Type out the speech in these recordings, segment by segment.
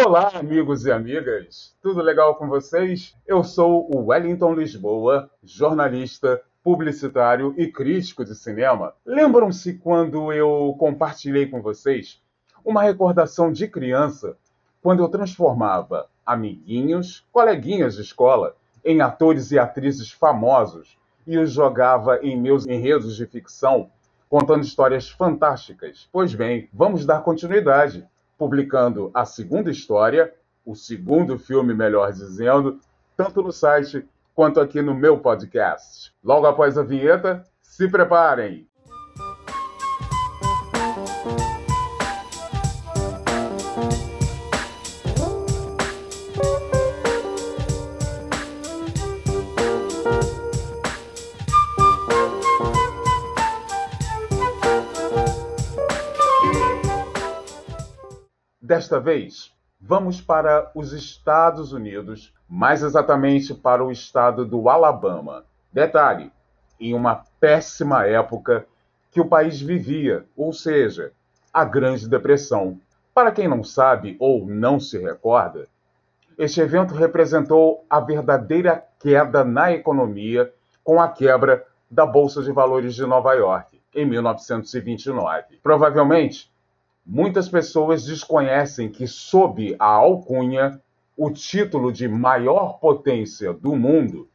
Olá, amigos e amigas! Tudo legal com vocês? Eu sou o Wellington Lisboa, jornalista, publicitário e crítico de cinema. Lembram-se quando eu compartilhei com vocês uma recordação de criança, quando eu transformava amiguinhos, coleguinhas de escola, em atores e atrizes famosos e os jogava em meus enredos de ficção, contando histórias fantásticas? Pois bem, vamos dar continuidade publicando a segunda história, o segundo filme, melhor dizendo, tanto no site quanto aqui no meu podcast. Logo após a vinheta, se preparem! Desta vez, vamos para os Estados Unidos, mais exatamente para o estado do Alabama. Detalhe: em uma péssima época que o país vivia, ou seja, a Grande Depressão. Para quem não sabe ou não se recorda, este evento representou a verdadeira queda na economia com a quebra da Bolsa de Valores de Nova York em 1929. Provavelmente Muitas pessoas desconhecem que, sob a alcunha, o título de maior potência do mundo,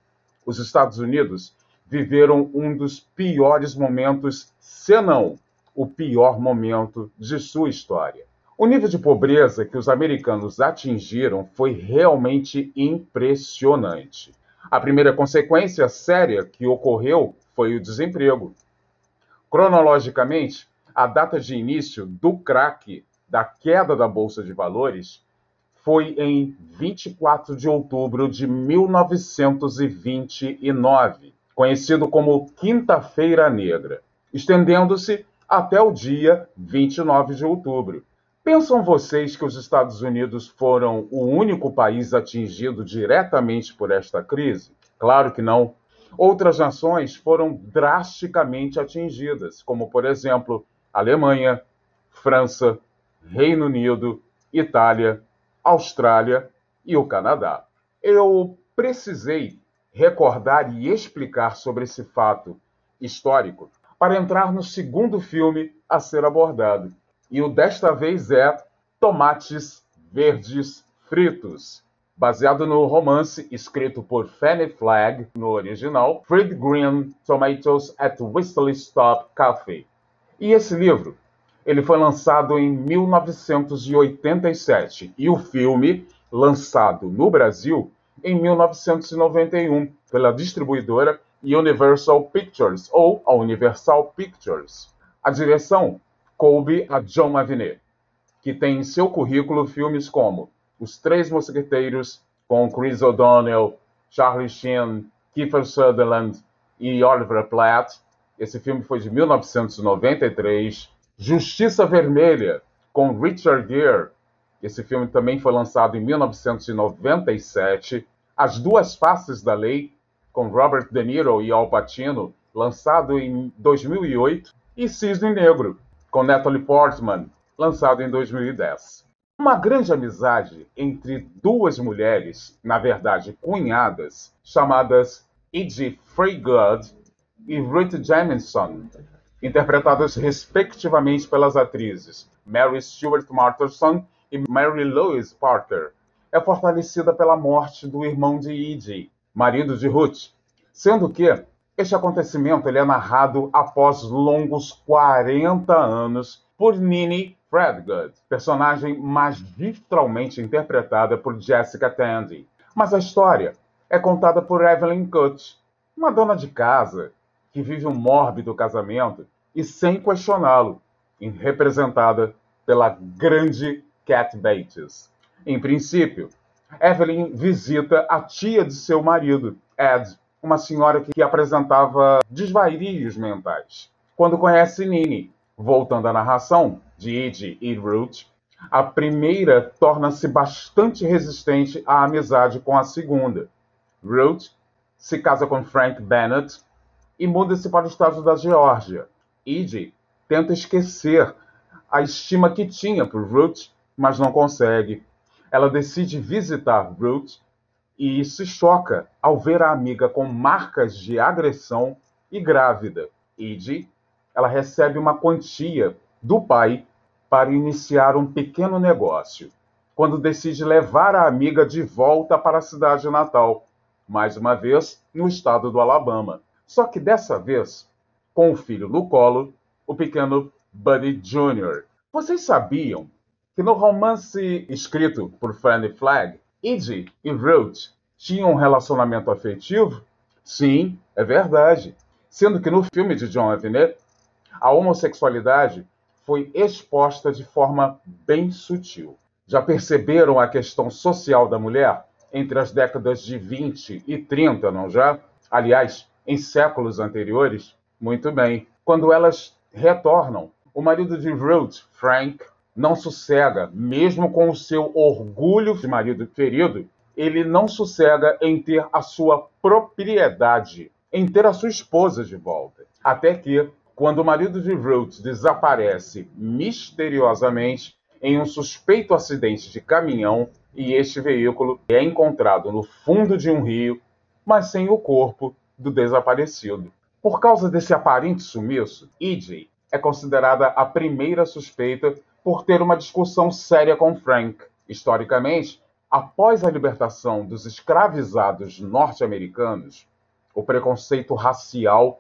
os Estados Unidos viveram um dos piores momentos, se não o pior momento de sua história. O nível de pobreza que os americanos atingiram foi realmente impressionante. A primeira consequência séria que ocorreu foi o desemprego. Cronologicamente, a data de início do crack da queda da Bolsa de Valores foi em 24 de outubro de 1929, conhecido como Quinta-feira Negra, estendendo-se até o dia 29 de outubro. Pensam vocês que os Estados Unidos foram o único país atingido diretamente por esta crise? Claro que não. Outras nações foram drasticamente atingidas, como, por exemplo, Alemanha, França, Reino Unido, Itália, Austrália e o Canadá. Eu precisei recordar e explicar sobre esse fato histórico para entrar no segundo filme a ser abordado. E o desta vez é Tomates Verdes Fritos, baseado no romance escrito por Fanny Flagg no original, Fried Green Tomatoes at Whistle Stop Cafe, e esse livro, ele foi lançado em 1987 e o filme lançado no Brasil em 1991 pela distribuidora Universal Pictures ou a Universal Pictures. A direção coube a John Avinet, que tem em seu currículo filmes como Os Três Mosqueteiros com Chris O'Donnell, Charlie Sheen, Kiefer Sutherland e Oliver Platt, esse filme foi de 1993. Justiça Vermelha, com Richard Gere. Esse filme também foi lançado em 1997. As Duas Faces da Lei, com Robert De Niro e Al Pacino, lançado em 2008. E Cisne Negro, com Natalie Portman, lançado em 2010. Uma grande amizade entre duas mulheres, na verdade cunhadas, chamadas Edie Freegood e Ruth Jamison, interpretadas respectivamente pelas atrizes Mary Stuart Marterson e Mary Louise Parker, é fortalecida pela morte do irmão de Edie, marido de Ruth, sendo que este acontecimento ele é narrado após longos 40 anos por Nini Fredgood, personagem magistralmente interpretada por Jessica Tandy. Mas a história é contada por Evelyn Cutt, uma dona de casa que vive um mórbido casamento e sem questioná-lo, representada pela grande Cat Bates. Em princípio, Evelyn visita a tia de seu marido, Ed, uma senhora que apresentava desvairios mentais. Quando conhece Nini, voltando à narração de Edie e Ruth, a primeira torna-se bastante resistente à amizade com a segunda. Ruth se casa com Frank Bennett e muda-se para o estado da Geórgia. Edie tenta esquecer a estima que tinha por Ruth, mas não consegue. ela decide visitar Ruth e se choca ao ver a amiga com marcas de agressão e grávida. Id, ela recebe uma quantia do pai para iniciar um pequeno negócio, quando decide levar a amiga de volta para a cidade natal, mais uma vez no estado do Alabama. Só que dessa vez, com o filho no colo, o pequeno Buddy Jr. Vocês sabiam que no romance escrito por Fanny Flagg, Edie e Ruth tinham um relacionamento afetivo? Sim, é verdade. Sendo que no filme de John Evans, a homossexualidade foi exposta de forma bem sutil. Já perceberam a questão social da mulher entre as décadas de 20 e 30, não já? Aliás, em séculos anteriores? Muito bem. Quando elas retornam, o marido de Ruth, Frank, não sossega, mesmo com o seu orgulho de marido ferido, ele não sossega em ter a sua propriedade, em ter a sua esposa de volta. Até que, quando o marido de Ruth desaparece misteriosamente em um suspeito acidente de caminhão e este veículo é encontrado no fundo de um rio, mas sem o corpo do desaparecido. Por causa desse aparente sumiço, EJ é considerada a primeira suspeita por ter uma discussão séria com Frank. Historicamente, após a libertação dos escravizados norte-americanos, o preconceito racial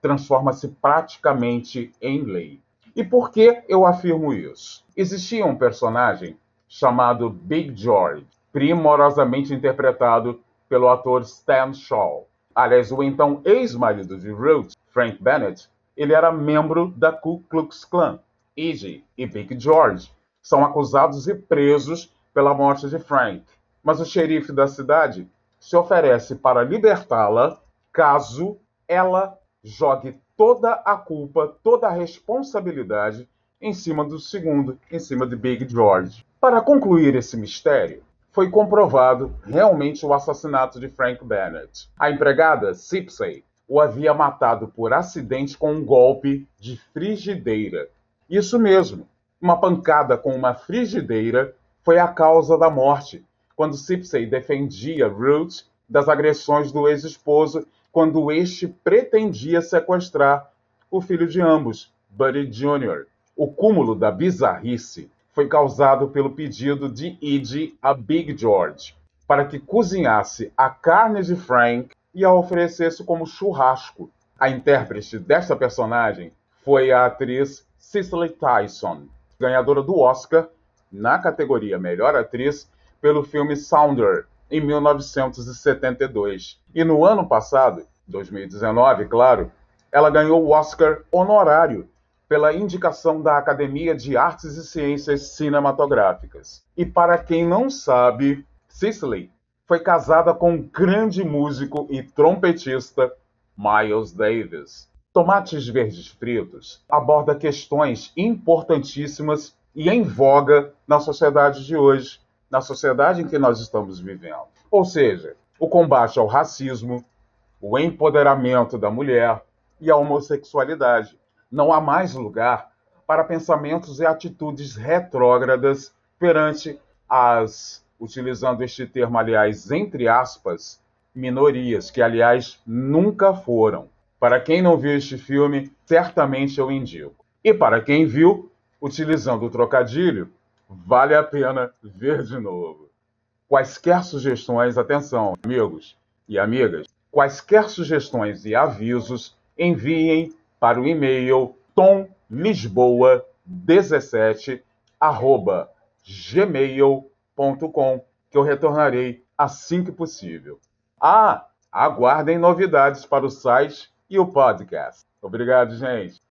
transforma-se praticamente em lei. E por que eu afirmo isso? Existia um personagem chamado Big George, primorosamente interpretado pelo ator Stan Shaw. Aliás, o então ex-marido de Ruth, Frank Bennett, ele era membro da Ku Klux Klan. Iggy e Big George são acusados e presos pela morte de Frank, mas o xerife da cidade se oferece para libertá-la caso ela jogue toda a culpa, toda a responsabilidade em cima do segundo, em cima de Big George. Para concluir esse mistério, foi comprovado realmente o assassinato de Frank Bennett. A empregada Sipsey o havia matado por acidente com um golpe de frigideira isso mesmo, uma pancada com uma frigideira foi a causa da morte, quando Sipsey defendia Ruth das agressões do ex-esposo quando este pretendia sequestrar o filho de ambos, Buddy Jr. O cúmulo da bizarrice foi causado pelo pedido de Edie a Big George para que cozinhasse a carne de Frank e a oferecesse como churrasco. A intérprete desta personagem foi a atriz Cicely Tyson, ganhadora do Oscar na categoria Melhor Atriz pelo filme Sounder, em 1972. E no ano passado, 2019, claro, ela ganhou o Oscar honorário pela indicação da Academia de Artes e Ciências Cinematográficas. E para quem não sabe, Cicely foi casada com o grande músico e trompetista Miles Davis. Tomates Verdes Fritos aborda questões importantíssimas e em voga na sociedade de hoje, na sociedade em que nós estamos vivendo. Ou seja, o combate ao racismo, o empoderamento da mulher e a homossexualidade. Não há mais lugar para pensamentos e atitudes retrógradas perante as, utilizando este termo, aliás, entre aspas, minorias, que, aliás, nunca foram. Para quem não viu este filme, certamente eu indico. E para quem viu, utilizando o trocadilho, vale a pena ver de novo. Quaisquer sugestões, atenção, amigos e amigas, quaisquer sugestões e avisos, enviem para o e-mail tomlisboa17 gmail.com que eu retornarei assim que possível. Ah, aguardem novidades para o site e o podcast. Obrigado, gente.